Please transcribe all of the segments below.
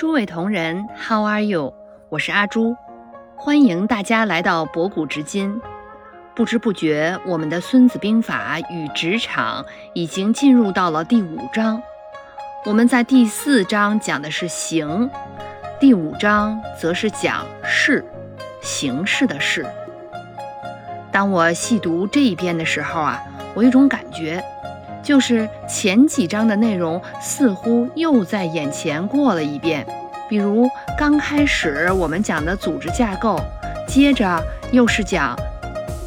诸位同仁，How are you？我是阿朱，欢迎大家来到博古知今。不知不觉，我们的《孙子兵法》与职场已经进入到了第五章。我们在第四章讲的是形，第五章则是讲事，形式的事。当我细读这一篇的时候啊，我有种感觉。就是前几章的内容似乎又在眼前过了一遍，比如刚开始我们讲的组织架构，接着又是讲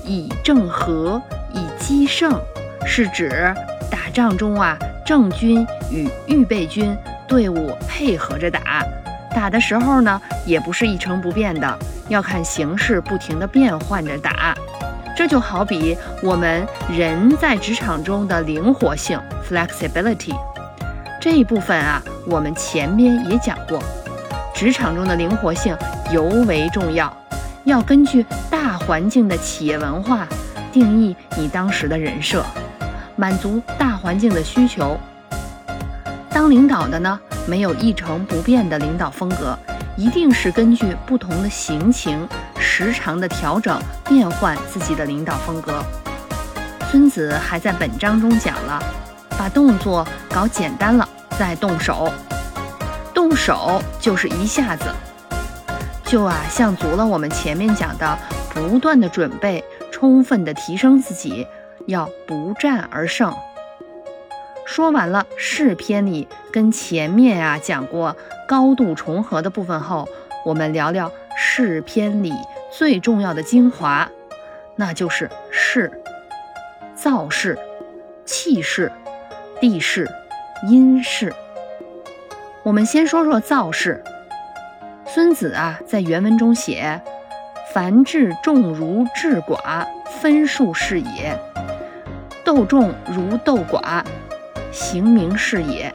以正和，以击胜，是指打仗中啊正军与预备军队伍配合着打，打的时候呢也不是一成不变的，要看形势不停的变换着打。这就好比我们人在职场中的灵活性 （flexibility） 这一部分啊，我们前面也讲过，职场中的灵活性尤为重要，要根据大环境的企业文化定义你当时的人设，满足大环境的需求。当领导的呢，没有一成不变的领导风格，一定是根据不同的行情。时常的调整变换自己的领导风格。孙子还在本章中讲了，把动作搞简单了再动手，动手就是一下子，就啊像足了我们前面讲的，不断的准备，充分的提升自己，要不战而胜。说完了事篇里跟前面啊讲过高度重合的部分后，我们聊聊事篇里。最重要的精华，那就是势、造势、气势、地势、阴势。我们先说说造势。孙子啊，在原文中写：“凡治众如治寡，分数是也；斗众如斗寡，行名是也。”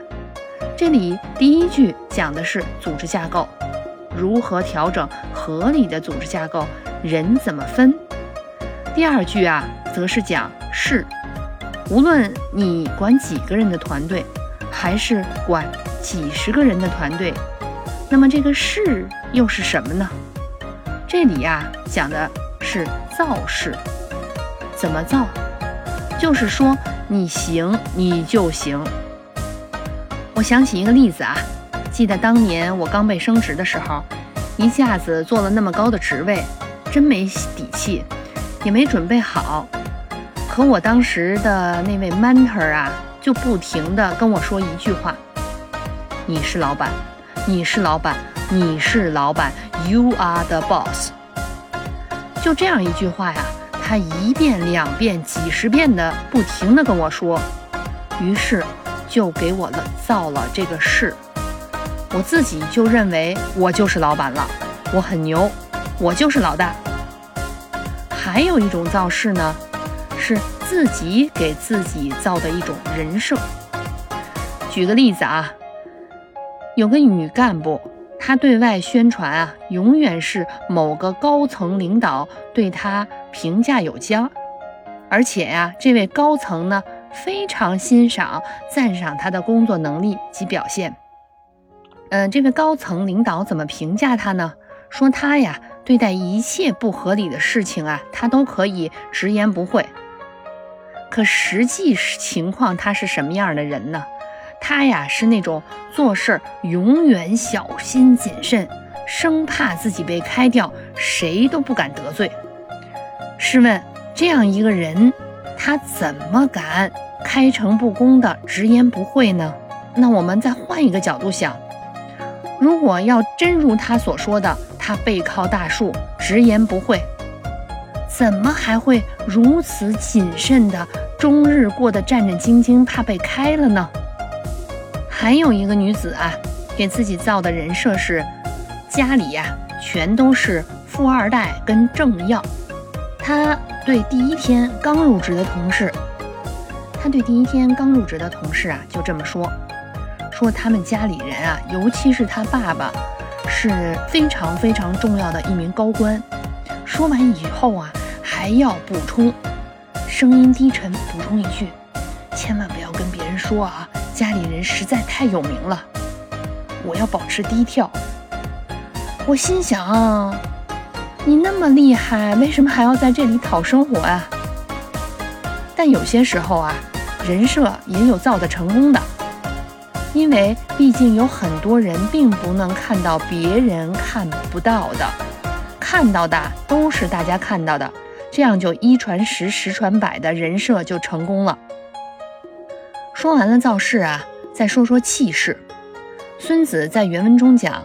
这里第一句讲的是组织架构。如何调整合理的组织架构？人怎么分？第二句啊，则是讲事。无论你管几个人的团队，还是管几十个人的团队，那么这个事又是什么呢？这里呀，讲的是造势。怎么造？就是说你行，你就行。我想起一个例子啊。记得当年我刚被升职的时候，一下子做了那么高的职位，真没底气，也没准备好。可我当时的那位 mentor 啊，就不停地跟我说一句话：“你是老板，你是老板，你是老板，You are the boss。”就这样一句话呀，他一遍、两遍、几十遍的不停地跟我说，于是就给我了造了这个势。我自己就认为我就是老板了，我很牛，我就是老大。还有一种造势呢，是自己给自己造的一种人设。举个例子啊，有个女干部，她对外宣传啊，永远是某个高层领导对她评价有加，而且呀，这位高层呢非常欣赏、赞赏她的工作能力及表现。嗯，这位高层领导怎么评价他呢？说他呀，对待一切不合理的事情啊，他都可以直言不讳。可实际情况他是什么样的人呢？他呀是那种做事永远小心谨慎，生怕自己被开掉，谁都不敢得罪。试问这样一个人，他怎么敢开诚布公的直言不讳呢？那我们再换一个角度想。如果要真如他所说的，他背靠大树，直言不讳，怎么还会如此谨慎的，终日过得战战兢兢，怕被开了呢？还有一个女子啊，给自己造的人设是，家里呀全都是富二代跟政要。她对第一天刚入职的同事，她对第一天刚入职的同事啊，就这么说。说他们家里人啊，尤其是他爸爸，是非常非常重要的一名高官。说完以后啊，还要补充，声音低沉，补充一句：千万不要跟别人说啊，家里人实在太有名了。我要保持低调。我心想，你那么厉害，为什么还要在这里讨生活啊？但有些时候啊，人设也有造的成功的，因为毕竟有很多人并不能看到别人看不到的，看到的都是大家看到的，这样就一传十，十传百的人设就成功了。说完了造势啊，再说说气势。孙子在原文中讲。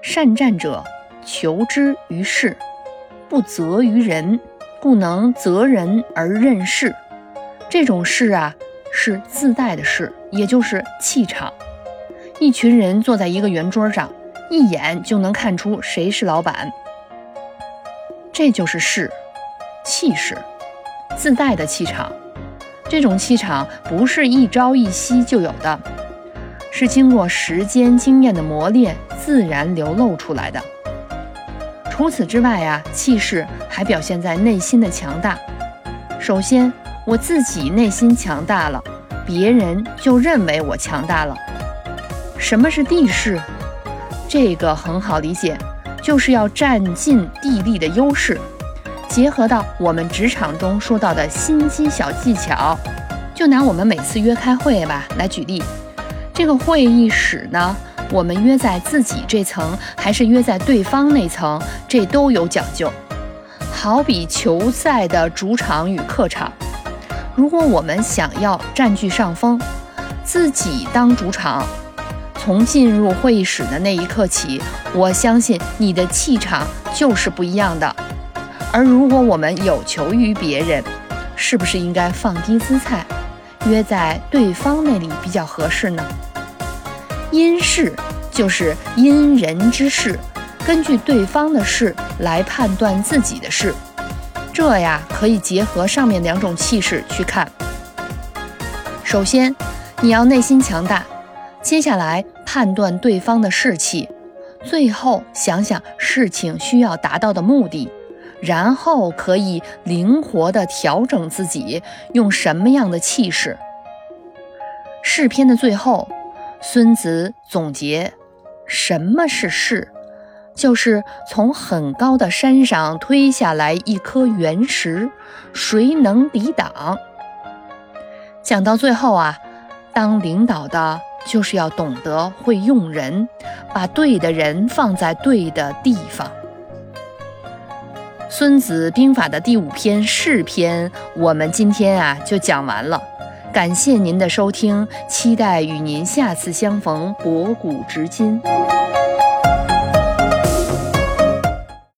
善战者，求之于事，不责于人，故能责人而任事。这种事啊，是自带的事，也就是气场。一群人坐在一个圆桌上，一眼就能看出谁是老板。这就是势，气势，自带的气场。这种气场不是一朝一夕就有的。是经过时间经验的磨练，自然流露出来的。除此之外啊，气势还表现在内心的强大。首先，我自己内心强大了，别人就认为我强大了。什么是地势？这个很好理解，就是要占尽地利的优势。结合到我们职场中说到的心机小技巧，就拿我们每次约开会吧来举例。这个会议室呢，我们约在自己这层，还是约在对方那层，这都有讲究。好比球赛的主场与客场，如果我们想要占据上风，自己当主场，从进入会议室的那一刻起，我相信你的气场就是不一样的。而如果我们有求于别人，是不是应该放低姿态？约在对方那里比较合适呢。因事就是因人之事，根据对方的事来判断自己的事。这呀可以结合上面两种气势去看。首先你要内心强大，接下来判断对方的士气，最后想想事情需要达到的目的。然后可以灵活地调整自己，用什么样的气势？诗篇的最后，孙子总结：什么是势？就是从很高的山上推下来一颗原石，谁能抵挡？讲到最后啊，当领导的就是要懂得会用人，把对的人放在对的地方。《孙子兵法》的第五篇士篇，我们今天啊就讲完了。感谢您的收听，期待与您下次相逢，博古知今。